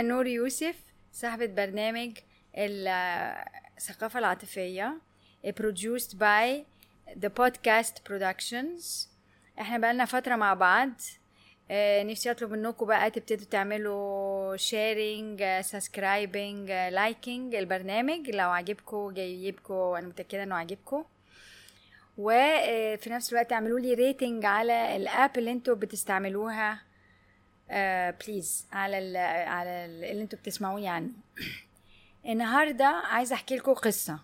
أنا نور يوسف صاحبة برنامج الثقافة العاطفية. Produced by the podcast productions. إحنا بقالنا فترة مع بعض. آه، نفسي أطلب منكم بقى تبتدوا تعملوا sharing subscribing liking البرنامج. لو عجبكم جايبكم أنا متأكدة إنه عجبكم وفي نفس الوقت اعملوا لي rating على ال app اللي أنتوا بتستعملوها. بليز على ال على ال اللي أنتوا بتسمعوني عنه النهارده عايزة أحكي لكم قصة.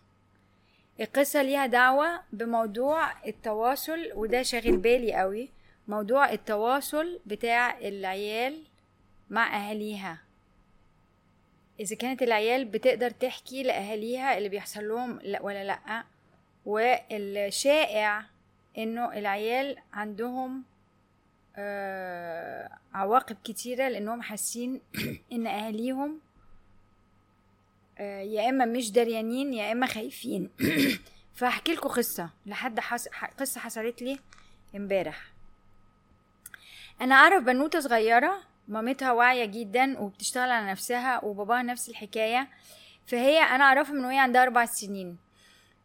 القصة ليها دعوة بموضوع التواصل وده شاغل بالي قوي موضوع التواصل بتاع العيال مع أهاليها. إذا كانت العيال بتقدر تحكي لأهاليها اللي بيحصل لهم لا ولا لأ والشائع إنه العيال عندهم آه عواقب كتيرة لأنهم حاسين إن أهاليهم آه يا إما مش دريانين يا إما خايفين. فهحكي لكم قصة لحد حس... قصة حصلت لي امبارح. أنا أعرف بنوتة صغيرة مامتها واعية جدا وبتشتغل على نفسها وباباها نفس الحكاية. فهي أنا أعرفها من وهي عندها أربع سنين.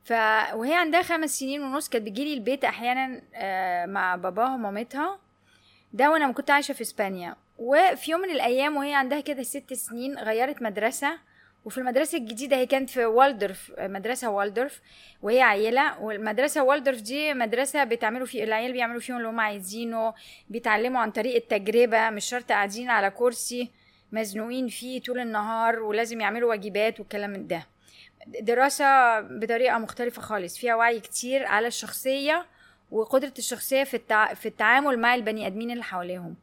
ف وهي عندها خمس سنين ونص كانت بتجيلي البيت أحيانا آه مع باباها ومامتها. ده وأنا كنت عايشة في اسبانيا. وفي يوم من الأيام وهي عندها كده ست سنين غيرت مدرسة وفي المدرسة الجديدة هي كانت في والدورف مدرسة والدورف وهي عيلة. والمدرسة والدورف دي مدرسة بتعملوا فيه العيال بيعملوا فيهم اللي هم عايزينه بيتعلموا عن طريق التجربة مش شرط قاعدين على كرسي مزنوقين فيه طول النهار ولازم يعملوا واجبات والكلام ده. دراسة بطريقة مختلفة خالص فيها وعي كتير على الشخصية وقدرة الشخصية في, التع... في التعامل مع البني آدمين اللي حواليهم.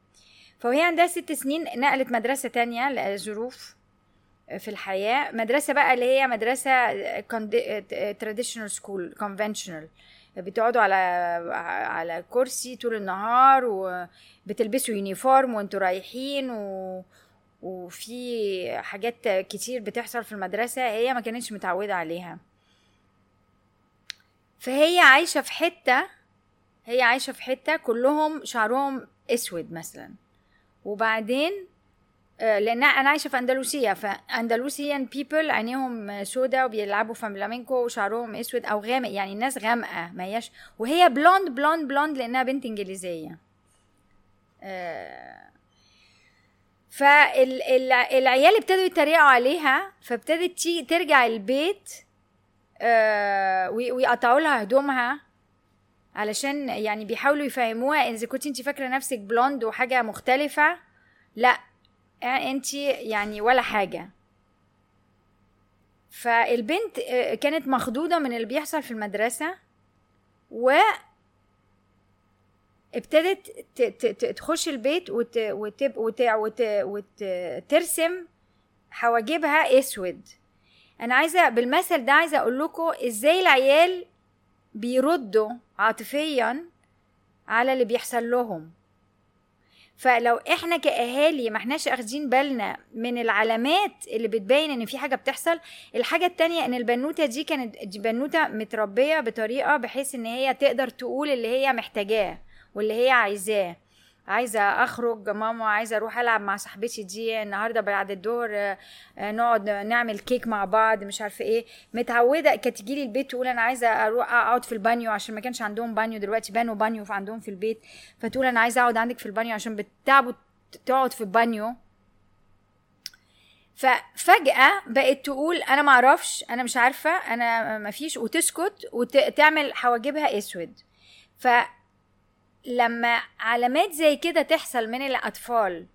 فوهي عندها ست سنين نقلت مدرسة تانية لظروف في الحياة. مدرسة بقى اللي هي مدرسة traditional school conventional. بتقعدوا على على كرسي طول النهار وبتلبسوا يونيفورم وانتوا رايحين و... وفي حاجات كتير بتحصل في المدرسة هي ما كانتش متعودة عليها. فهي عايشة في حتة هي عايشة في حتة كلهم شعرهم أسود مثلا. وبعدين لأن أنا عايشة في أندلسية ف Andalusian people عينيهم سودا وبيلعبوا فلامينكو وشعرهم أسود أو غامق يعني الناس غامقة ما هياش. وهي blonde blonde blonde لأنها بنت إنجليزية. فالعيال ابتدوا يتريقوا عليها فابتدت ترجع البيت ويقطعوا لها هدومها. علشان يعني بيحاولوا يفهموها. إذا كنت أنت فاكرة نفسك بلوند وحاجة مختلفة لا أنت يعني ولا حاجة. فالبنت كانت مخضوضة من اللي بيحصل في المدرسة و ابتدت تخش البيت وت... وت... وت... وت... وترسم حواجبها أسود. أنا عايزة بالمثل ده عايزة أقول لكم إزاي العيال بيردوا عاطفيا على اللي بيحصل لهم. فلو إحنا كأهالي ما إحناش أخدين بالنا من العلامات اللي بتبين إن في حاجة بتحصل الحاجة التانية إن البنوتة دي كانت دي بنوتة متربية بطريقة بحيث إن هي تقدر تقول اللي هي محتاجاه واللي هي عايزاه. عايزة أخرج ماما عايزة أروح ألعب مع صاحبتي دي النهارده بعد الظهر نقعد نعمل كيك مع بعض مش عارفة إيه. متعودة كانت تجيلي البيت تقول أنا عايزة أروح أقعد في البانيو عشان ما كانش عندهم بانيو دلوقتي بنوا بانيو عندهم في البيت. فتقول أنا عايزة أقعد عندك في البانيو عشان بتعبوا تقعد في البانيو. ففجأة بقت تقول أنا معرفش أنا مش عارفة أنا مفيش وتسكت وتعمل حواجبها أسود. ف لما علامات زي كده تحصل من الأطفال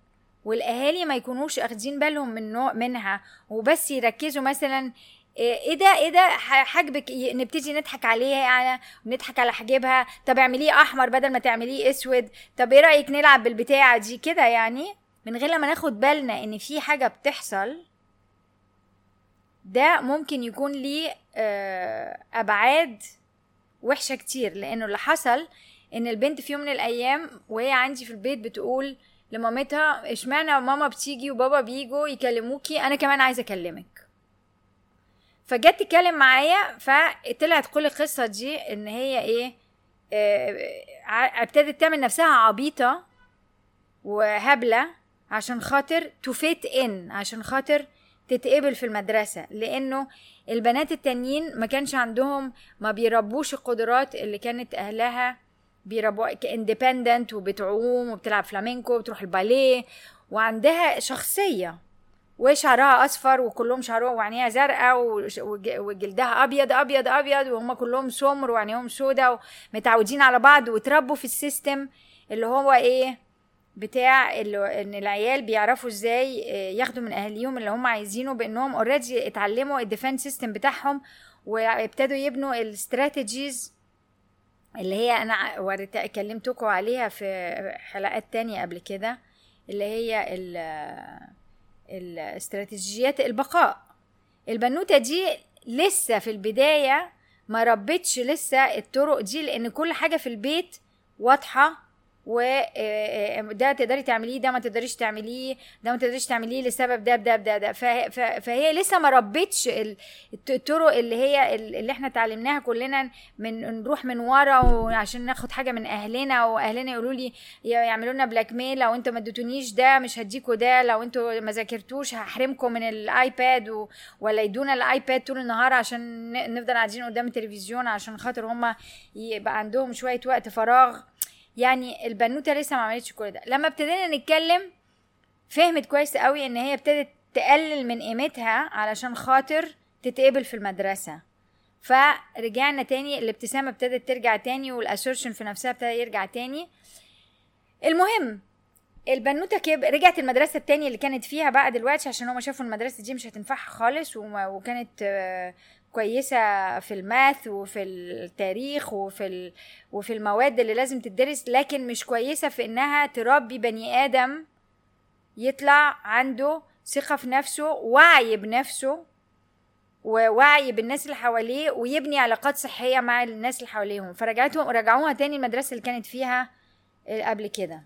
والأهالي ما يكونوش أخدين بالهم من نوع منها وبس يركزوا مثلا إيه ده إيه ده حاجبك نبتدي نضحك عليها يعني نضحك على حاجبها طب اعمليه أحمر بدل ما تعمليه أسود طب إيه رأيك نلعب بالبتاعة دي كده يعني؟ من غير لما ناخد بالنا إن في حاجة بتحصل ده ممكن يكون ليه أبعاد وحشة كتير لأنه اللي حصل إن البنت في يوم من الأيام وهي عندي في البيت بتقول لمامتها إشمعنى ماما بتيجي وبابا بيجوا يكلموكي أنا كمان عايزة أكلمك. فجت تتكلم معايا فطلعت كل القصة دي إن هي إيه ابتدت تعمل نفسها عبيطة وهبلة عشان خاطر تفيت ان عشان خاطر تتقبل في المدرسة لأنه البنات التانيين ما كانش عندهم ما بيربوش القدرات اللي كانت أهلها بيربوها ك independent وبتعوم وبتلعب فلامينكو وبتروح الباليه وعندها شخصية وشعرها أصفر وكلهم شعرهم وعينيها زرقاء وجلدها أبيض أبيض أبيض وهم كلهم سمر وعينيهم سودا ومتعودين على بعض وتربوا في ال system اللي هو إيه؟ بتاع اللي إن العيال بيعرفوا إزاي آه، ياخدوا من أهاليهم اللي هم عايزينه بإنهم already اتعلموا ال defense system بتاعهم وابتدوا يبنوا ال strategies اللي هي أنا وريت كلمتكم عليها في حلقات تانية قبل كده اللي هي الاستراتيجيات البقاء. البنوتة دي لسه في البداية ما ربتش لسه الطرق دي لأن كل حاجة في البيت واضحة وده آه، تقدري تعمليه ده ما تقدريش تعمليه ده ما تقدريش تعمليه لسبب ده ده ده ده. فهي لسه ما ربتش الطرق اللي هي اللي إحنا اتعلمناها كلنا من نروح من ورا وعشان ناخد حاجة من أهلنا وأهلنا يقولوا لي يعملوا لنا blackmail لو أنتوا ما اديتونيش ده مش هديكوا ده لو أنتوا ما ذاكرتوش هحرمكم من الآيباد ولا يدونا الآيباد طول النهار عشان نفضل قاعدين قدام التلفزيون عشان خاطر هما يبقى عندهم شوية وقت فراغ. يعني البنوتة لسه ما عملتش كل ده. لما ابتدينا نتكلم فهمت كويس قوي إن هي ابتدت تقلل من قيمتها علشان خاطر تتقبل في المدرسة. فرجعنا تاني الابتسامة ابتدت ترجع تاني والاسيرشن في نفسها ابتدى يرجع تاني. المهم البنوتة كب رجعت المدرسة التانية اللي كانت فيها بقى دلوقتي عشان هما شافوا المدرسة دي مش هتنفعها خالص وكانت كويسة في الماث وفي التاريخ وفي ال... وفي المواد اللي لازم تدرس لكن مش كويسة في إنها تربي بني آدم يطلع عنده ثقة في نفسه وعي بنفسه ووعي بالناس اللي حواليه ويبني علاقات صحية مع الناس اللي حواليهم. فرجعتهم رجعوها تاني المدرسة اللي كانت فيها قبل كده.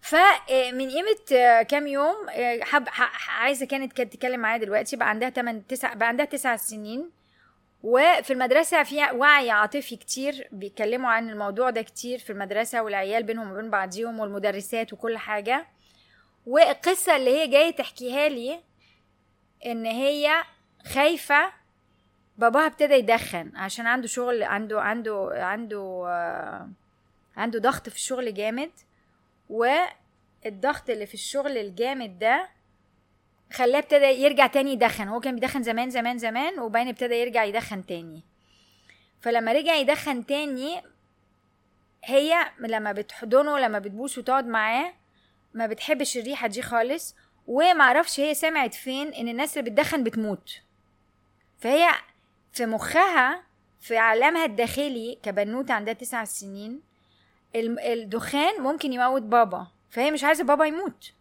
فمن قيمة كام يوم حب عايزة كانت كانت تتكلم معايا دلوقتي بقى عندها 8 9 بقى عندها 9 سنين وفي المدرسة في وعي عاطفي كتير بيتكلموا عن الموضوع ده كتير في المدرسة والعيال بينهم وبين بعضيهم والمدرسات وكل حاجة. والقصة اللي هي جاية تحكيها لي إن هي خايفة باباها ابتدى يدخن عشان عنده شغل عنده عنده عنده آه، عنده ضغط في الشغل جامد. والضغط اللي في الشغل الجامد ده خلاه ابتدى يرجع تاني يدخن. هو كان بيدخن زمان زمان زمان وبعدين ابتدى يرجع يدخن تاني. فلما رجع يدخن تاني هي لما بتحضنه لما بتبوس وتقعد معاه ما بتحبش الريحة دي خالص ومعرفش هي سمعت فين إن الناس اللي بتدخن بتموت. فهي في مخها في عالمها الداخلي كبنوتة عندها تسع سنين الدخان ممكن يموت بابا فهي مش عايزة بابا يموت.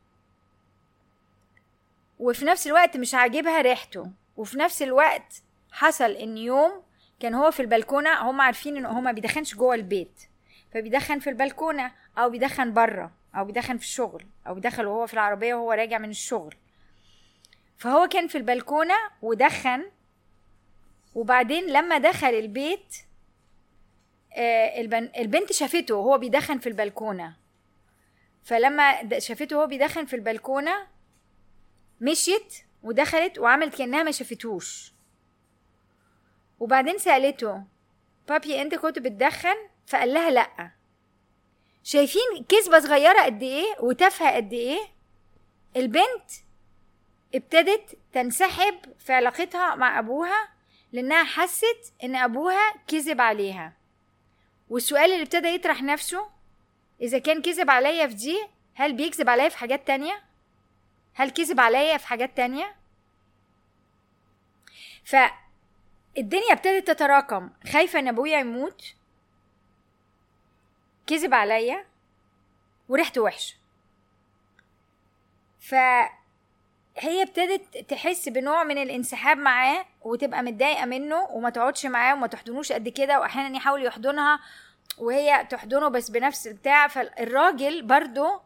وفي نفس الوقت مش عاجبها ريحته. وفي نفس الوقت حصل إن يوم كان هو في البلكونة هم عارفين إن هو ما بيدخنش جوه البيت. فبيدخن في البلكونة أو بيدخن بره أو بيدخن في الشغل أو بيدخل وهو في العربية وهو راجع من الشغل. فهو كان في البلكونة ودخن وبعدين لما دخل البيت البنت شافته وهو بيدخن في البلكونة. فلما شافته وهو بيدخن في البلكونة مشيت ودخلت وعملت كأنها ما شافتوش. وبعدين سألته بابي أنت كنت بتدخن؟ فقال لها لأ. شايفين كذبة صغيرة قد إيه وتافهة قد إيه؟ البنت ابتدت تنسحب في علاقتها مع أبوها لأنها حست إن أبوها كذب عليها. والسؤال اللي ابتدى يطرح نفسه إذا كان كذب عليا في دي هل بيكذب عليا في حاجات تانية؟ هل كذب عليا في حاجات تانية؟ فالدنيا ابتدت تتراكم. خايفة إن أبويا يموت. كذب عليا. وريحته وحشة. ف هي ابتدت تحس بنوع من الانسحاب معاه وتبقى متضايقة منه وما تقعدش معاه وما تحضنوش قد كده وأحيانا يحاول يحضنها وهي تحضنه بس بنفس البتاع. فالراجل برضو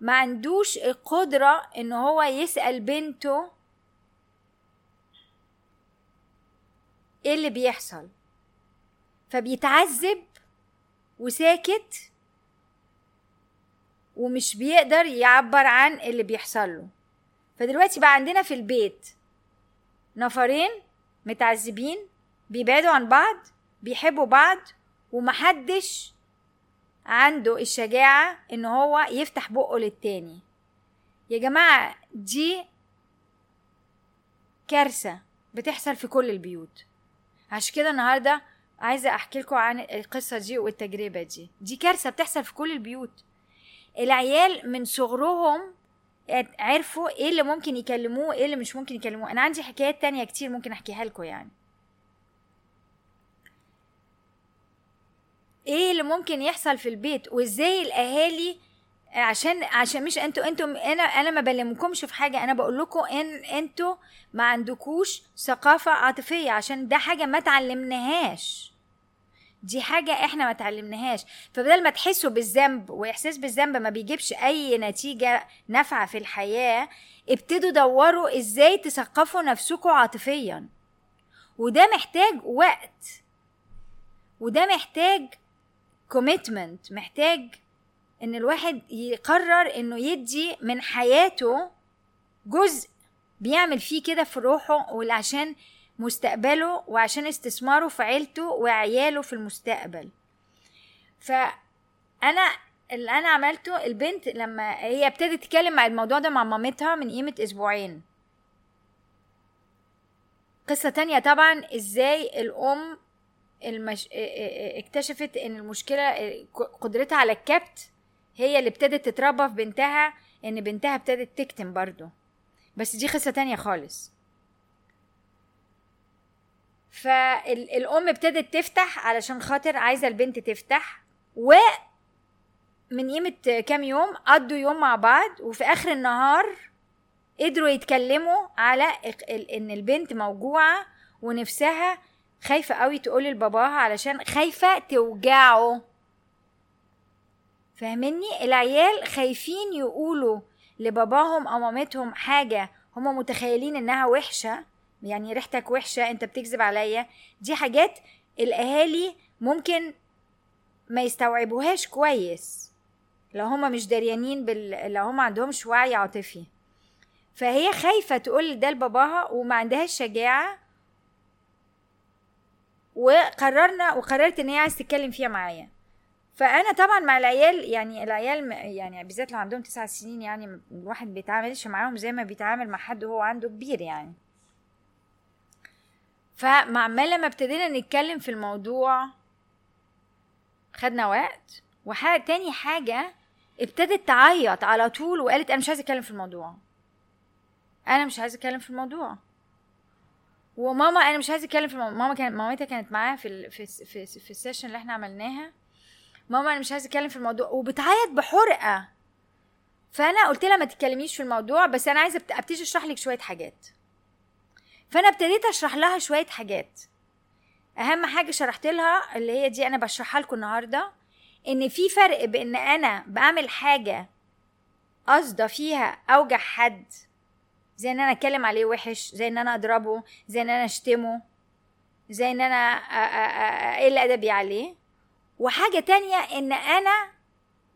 ما عندوش القدرة إن هو يسأل بنته إيه اللي بيحصل. فبيتعذب وساكت ومش بيقدر يعبر عن اللي بيحصل له. فدلوقتي بقى عندنا في البيت نفرين متعذبين بيبعدوا عن بعض بيحبوا بعض ومحدش عنده الشجاعة إن هو يفتح بقه للتاني. يا جماعة دي كارثة بتحصل في كل البيوت. عشان كده النهاردة عايزة أحكي لكم عن القصة دي والتجربة دي. دي كارثة بتحصل في كل البيوت. العيال من صغرهم عرفوا إيه اللي ممكن يكلموه إيه اللي مش ممكن يكلموه. أنا عندي حكايات تانية كتير ممكن أحكيها لكم يعني. إيه اللي ممكن يحصل في البيت؟ وإزاي الأهالي عشان عشان مش أنتوا أنتوا أنا أنا ما بلمكمش في حاجة. أنا بقول لكم إن أنتوا ما عندكوش ثقافة عاطفية عشان ده حاجة ما تعلمناهاش. دي حاجة إحنا ما تعلمناهاش فبدل ما تحسوا بالذنب وإحساس بالذنب ما بيجيبش أي نتيجة نافعة في الحياة ابتدوا دوروا إزاي تثقفوا نفسكم عاطفيا. وده محتاج وقت. وده محتاج كوميتمنت محتاج إن الواحد يقرر إنه يدي من حياته جزء بيعمل فيه كده في روحه وعشان مستقبله وعشان استثماره في عيلته وعياله في المستقبل. فأنا اللي أنا عملته البنت لما هي ابتدت تتكلم مع الموضوع ده مع مامتها من قيمة أسبوعين. قصة تانية طبعا إزاي الأم المش... اكتشفت إن المشكلة قدرتها على الكبت هي اللي ابتدت تتربى في بنتها إن بنتها ابتدت تكتم برضو. بس دي قصة تانية خالص. فالام ابتدت تفتح علشان خاطر عايزة البنت تفتح و من قيمة كام يوم قضوا يوم مع بعض وفي آخر النهار قدروا يتكلموا على إن البنت موجوعة ونفسها خايفة قوي تقول لباباها علشان خايفة توجعه. فاهمني؟ العيال خايفين يقولوا لباباهم أو مامتهم حاجة هما متخيلين إنها وحشة. يعني ريحتك وحشة انت بتكذب عليا. دي حاجات الأهالي ممكن ما يستوعبوهاش كويس. لو هما مش دريانين بال... لو هما عندهمش وعي عاطفي. فهي خايفة تقول ده لباباها وما عندهاش شجاعة. وقررنا وقررت إن هي عايز تتكلم فيها معايا. فأنا طبعا مع العيال يعني العيال يعني بالذات لو عندهم تسع سنين يعني الواحد بيتعاملش معاهم زي ما بيتعامل مع حد وهو عنده كبير يعني. فمع لما ابتدينا نتكلم في الموضوع خدنا وقت. وحاجة تاني حاجة ابتدت تعيط على طول وقالت أنا مش عايزة أتكلم في الموضوع. أنا مش عايزة أتكلم في الموضوع. وماما أنا مش عايزة أتكلم في الموضوع ماما كانت مامتها كانت معاها في ال... في في, في السيشن اللي إحنا عملناها. ماما أنا مش عايزة أتكلم في الموضوع. وبتعيط بحرقة. فأنا قلت لها ما تتكلميش في الموضوع بس أنا عايزة أبتدي أشرح لك شوية حاجات. فأنا ابتديت أشرح لها شوية حاجات. أهم حاجة شرحت لها اللي هي دي أنا بشرحها لكم النهارده إن في فرق بإن أنا بعمل حاجة قصده فيها أوجع حد زي إن أنا أتكلم عليه وحش زي إن أنا أضربه زي إن أنا أشتمه زي إن أنا أقل أدبي عليه. وحاجة تانية إن أنا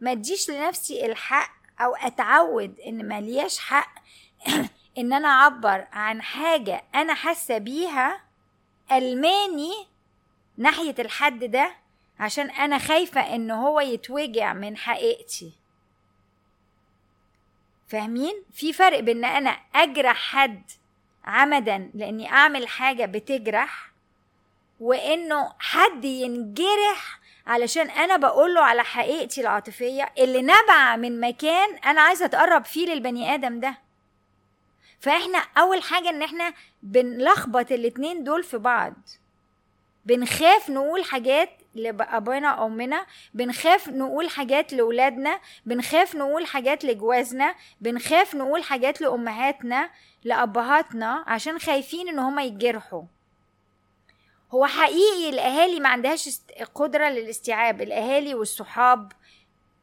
ما أديش لنفسي الحق أو أتعود إن ملياش حق إن أنا أعبر عن حاجة أنا حاسة بيها ألماني ناحية الحد ده عشان أنا خايفة إن هو يتوجع من حقيقتي. فاهمين؟ في فرق بين أنا أجرح حد عمدا لإني أعمل حاجة بتجرح وإنه حد ينجرح علشان أنا بقوله على حقيقتي العاطفية اللي نبع من مكان أنا عايزة أتقرب فيه للبني آدم ده. فاحنا أول حاجة إن إحنا بنلخبط الاتنين دول في بعض. بنخاف نقول حاجات لابونا أو أمنا بنخاف نقول حاجات لأولادنا بنخاف نقول حاجات لجوازنا بنخاف نقول حاجات لأمهاتنا لأبهاتنا عشان خايفين إن هما يتجرحوا. هو حقيقي الأهالي ما عندهاش قدرة للاستيعاب الأهالي والصحاب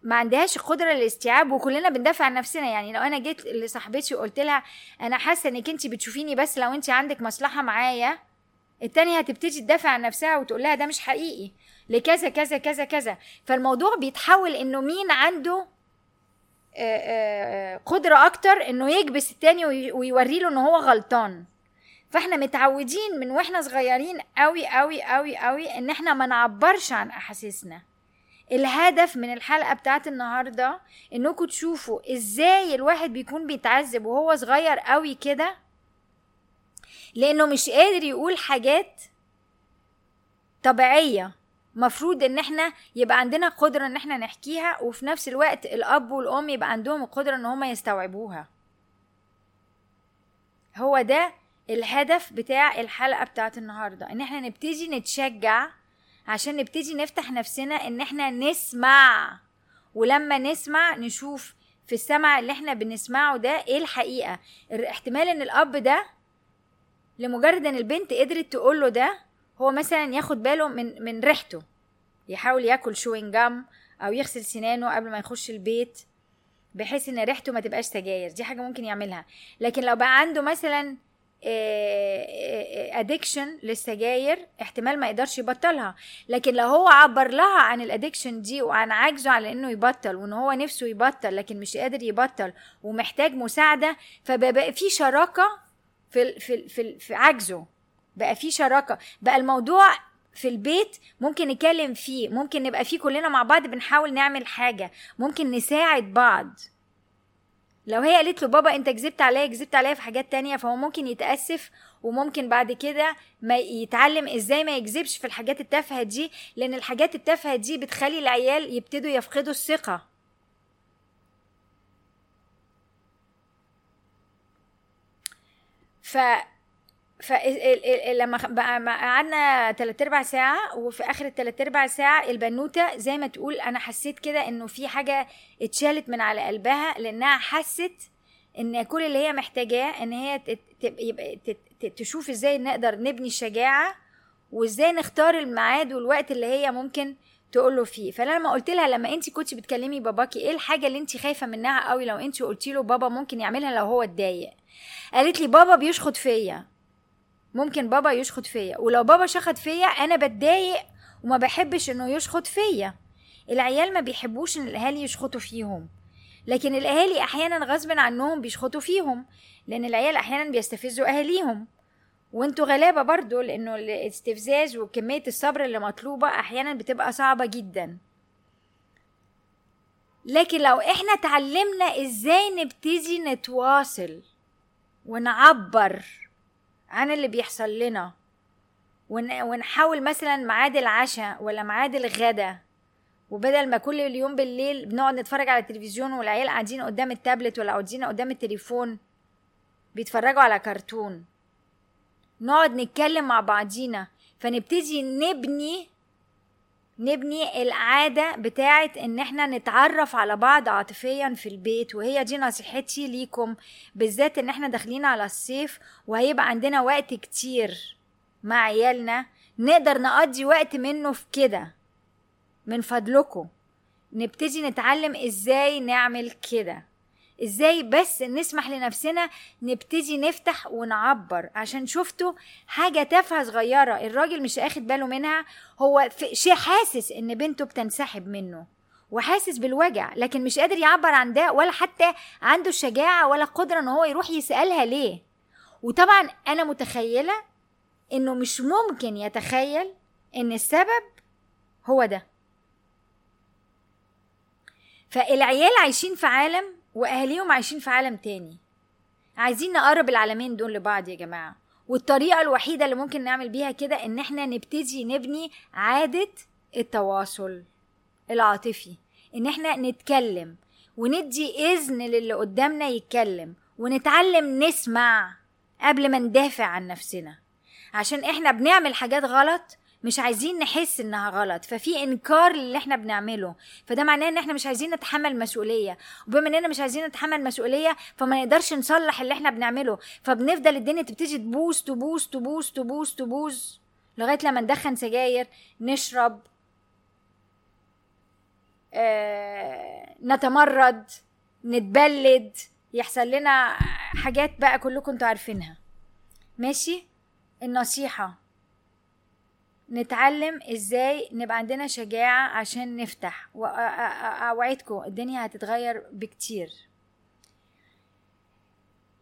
ما عندهاش قدره للاستيعاب وكلنا بندافع عن نفسنا. يعني لو أنا جيت لصاحبتي وقلت لها أنا حاسة إنك انت بتشوفيني بس لو انت عندك مصلحة معايا التانية هتبتدي تدافع عن نفسها وتقول لها ده مش حقيقي لكذا كذا كذا كذا. فالموضوع بيتحول إنه مين عنده آه، قدرة أكتر إنه يكبس التاني ويوري له إن هو غلطان. فإحنا متعودين من وإحنا صغيرين قوي قوي قوي قوي إن إحنا ما نعبرش عن أحاسيسنا. الهدف من الحلقة بتاعت النهارده انكم تشوفوا إزاي الواحد بيكون بيتعذب وهو صغير قوي كده لأنه مش قادر يقول حاجات طبيعية. مفروض إن إحنا يبقى عندنا قدرة إن إحنا نحكيها وفي نفس الوقت الأب والأم يبقى عندهم القدرة إن هم يستوعبوها. هو ده الهدف بتاع الحلقة بتاعت النهارده إن إحنا نبتدي نتشجع عشان نبتدي نفتح نفسنا إن إحنا نسمع. ولما نسمع نشوف في السمع اللي إحنا بنسمعه ده إيه الحقيقة. احتمال إن الأب ده لمجرد إن البنت قدرت تقول له ده هو مثلا ياخد باله من من ريحته. يحاول ياكل chewing gum أو يغسل سنانه قبل ما يخش البيت بحيث إن ريحته ما تبقاش سجاير. دي حاجة ممكن يعملها. لكن لو بقى عنده مثلا addiction للسجاير احتمال ما يقدرش يبطلها. لكن لو هو عبر لها عن ال addiction دي وعن عجزه على إنه يبطل وإن هو نفسه يبطل لكن مش قادر يبطل ومحتاج مساعدة فبقى في شراكة في في في, في عجزه بقى في شراكة. بقى الموضوع في البيت ممكن نتكلم فيه ممكن نبقى فيه كلنا مع بعض بنحاول نعمل حاجة ممكن نساعد بعض. لو هي قالت له بابا انت كذبت عليا كذبت عليا في حاجات تانية فهو ممكن يتأسف وممكن بعد كده ما يتعلم إزاي ما يكذبش في الحاجات التافهة دي لأن الحاجات التافهة دي بتخلي العيال يبتدوا يفقدوا الثقة. ف فلما قعدنا تلات ارباع ساعة وفي آخر التلات ارباع ساعة البنوتة زي ما تقول أنا حسيت كده إنه في حاجة اتشالت من على قلبها لأنها حست إن كل اللي هي محتاجاه إن هي تشوف إزاي نقدر نبني الشجاعة وإزاي نختار الميعاد والوقت اللي هي ممكن تقول له فيه. فلما قلت لها لما انت كنتي بتكلمي باباكي إيه الحاجة اللي انت خايفة منها قوي لو انت قلتي له بابا ممكن يعملها لو هو اتضايق؟ قالت لي بابا بيشخط فيا. ممكن بابا يشخط فيا. ولو بابا شخط فيا أنا بتضايق وما بحبش إنه يشخط فيا. العيال ما بيحبوش إن الأهالي يشخطوا فيهم. لكن الأهالي أحيانا غصب عنهم بيشخطوا فيهم لأن العيال أحيانا بيستفزوا أهاليهم. وأنتوا غلابة برضو لأنه الاستفزاز وكمية الصبر اللي مطلوبة أحيانا بتبقى صعبة جدا. لكن لو إحنا اتعلمنا إزاي نبتدي نتواصل ونعبر عن اللي بيحصل لنا. ونحاول مثلا ميعاد العشاء ولا ميعاد الغدا وبدل ما كل اليوم بالليل بنقعد نتفرج على التلفزيون والعيال قاعدين قدام التابلت ولا قاعدين قدام التليفون بيتفرجوا على كرتون. نقعد نتكلم مع بعضينا. فنبتدي نبني نبني العادة بتاعت إن إحنا نتعرف على بعض عاطفيا في البيت وهي دي نصيحتي ليكم بالذات إن إحنا داخلين على الصيف وهيبقى عندنا وقت كتير مع عيالنا نقدر نقضي وقت منه في كده من فضلكم. نبتدي نتعلم إزاي نعمل كده. إزاي بس نسمح لنفسنا نبتدي نفتح ونعبر؟ عشان شفتوا حاجة تافهة صغيرة الراجل مش اخد باله منها هو شيء حاسس إن بنته بتنسحب منه وحاسس بالوجع لكن مش قادر يعبر عن ده ولا حتى عنده الشجاعة ولا القدرة إن هو يروح يسألها ليه. وطبعا أنا متخيلة إنه مش ممكن يتخيل إن السبب هو ده. فالعيال عايشين في عالم وأهاليهم عايشين في عالم تاني. عايزين نقرب العالمين دول لبعض يا جماعة. والطريقة الوحيدة اللي ممكن نعمل بيها كده إن إحنا نبتدي نبني عادة التواصل العاطفي. إن إحنا نتكلم وندي إذن للي قدامنا يتكلم ونتعلم نسمع قبل ما ندافع عن نفسنا. عشان إحنا بنعمل حاجات غلط مش عايزين نحس إنها غلط ففي إنكار للي إحنا بنعمله فده معناه إن إحنا مش عايزين نتحمل مسؤولية وبما إننا مش عايزين نتحمل مسؤولية فما نقدرش نصلح اللي إحنا بنعمله فبنفضل الدنيا تبتدي تبوظ تبوظ تبوظ تبوظ تبوظ لغاية لما ندخن سجاير نشرب آه، نتمرد نتبلد يحصل لنا حاجات بقى كلكم أنتوا عارفينها. ماشي؟ النصيحة. نتعلم إزاي نبقى عندنا شجاعة عشان نفتح واوعدكم الدنيا هتتغير بكتير.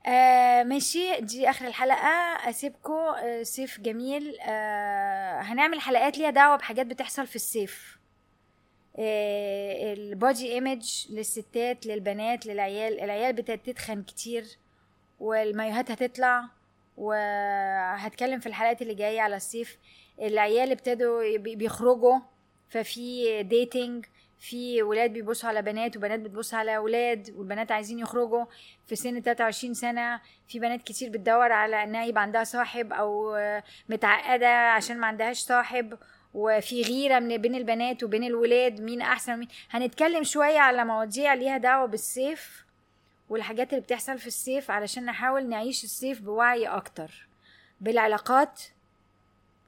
آه ماشي دي آخر الحلقة. أسيبكم. آه صيف جميل. آه هنعمل حلقات ليها دعوة بحاجات بتحصل في الصيف آه ال body image للستات للبنات للعيال. العيال بتتخن كتير والمايوهات هتطلع. وهتكلم في الحلقات اللي جاية على الصيف العيال ابتدوا بيخرجوا ففي dating في ولاد بيبصوا على بنات وبنات بتبص على ولاد والبنات عايزين يخرجوا. في سن 23 سنة في بنات كتير بتدور على إنها يبقى عندها صاحب أو متعقدة عشان ما عندهاش صاحب. وفي غيرة من بين البنات وبين الولاد مين أحسن مين هنتكلم شوية على مواضيع ليها دعوة بالصيف والحاجات اللي بتحصل في الصيف علشان نحاول نعيش الصيف بوعي أكتر. بالعلاقات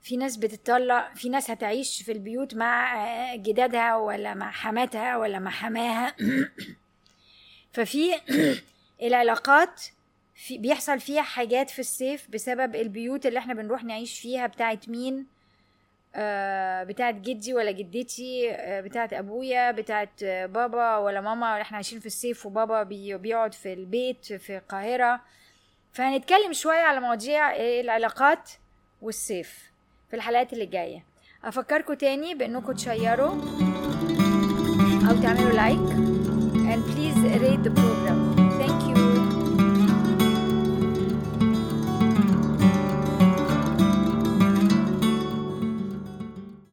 في ناس بتطلع في ناس هتعيش في البيوت مع جدادها ولا مع حماتها ولا مع حماها. ففي العلاقات في بيحصل فيها حاجات في الصيف بسبب البيوت اللي إحنا بنروح نعيش فيها بتاعت مين؟ آه بتاعت جدي ولا جدتي آه بتاعت أبويا بتاعت بابا ولا ماما. إحنا عايشين في الصيف وبابا بي بيقعد في البيت في القاهرة. فهنتكلم شوية على مواضيع العلاقات والصيف. في الحلقات اللي جاية. افكركم تاني بانكم تشيروا أو تعملوا لايك and please rate the program.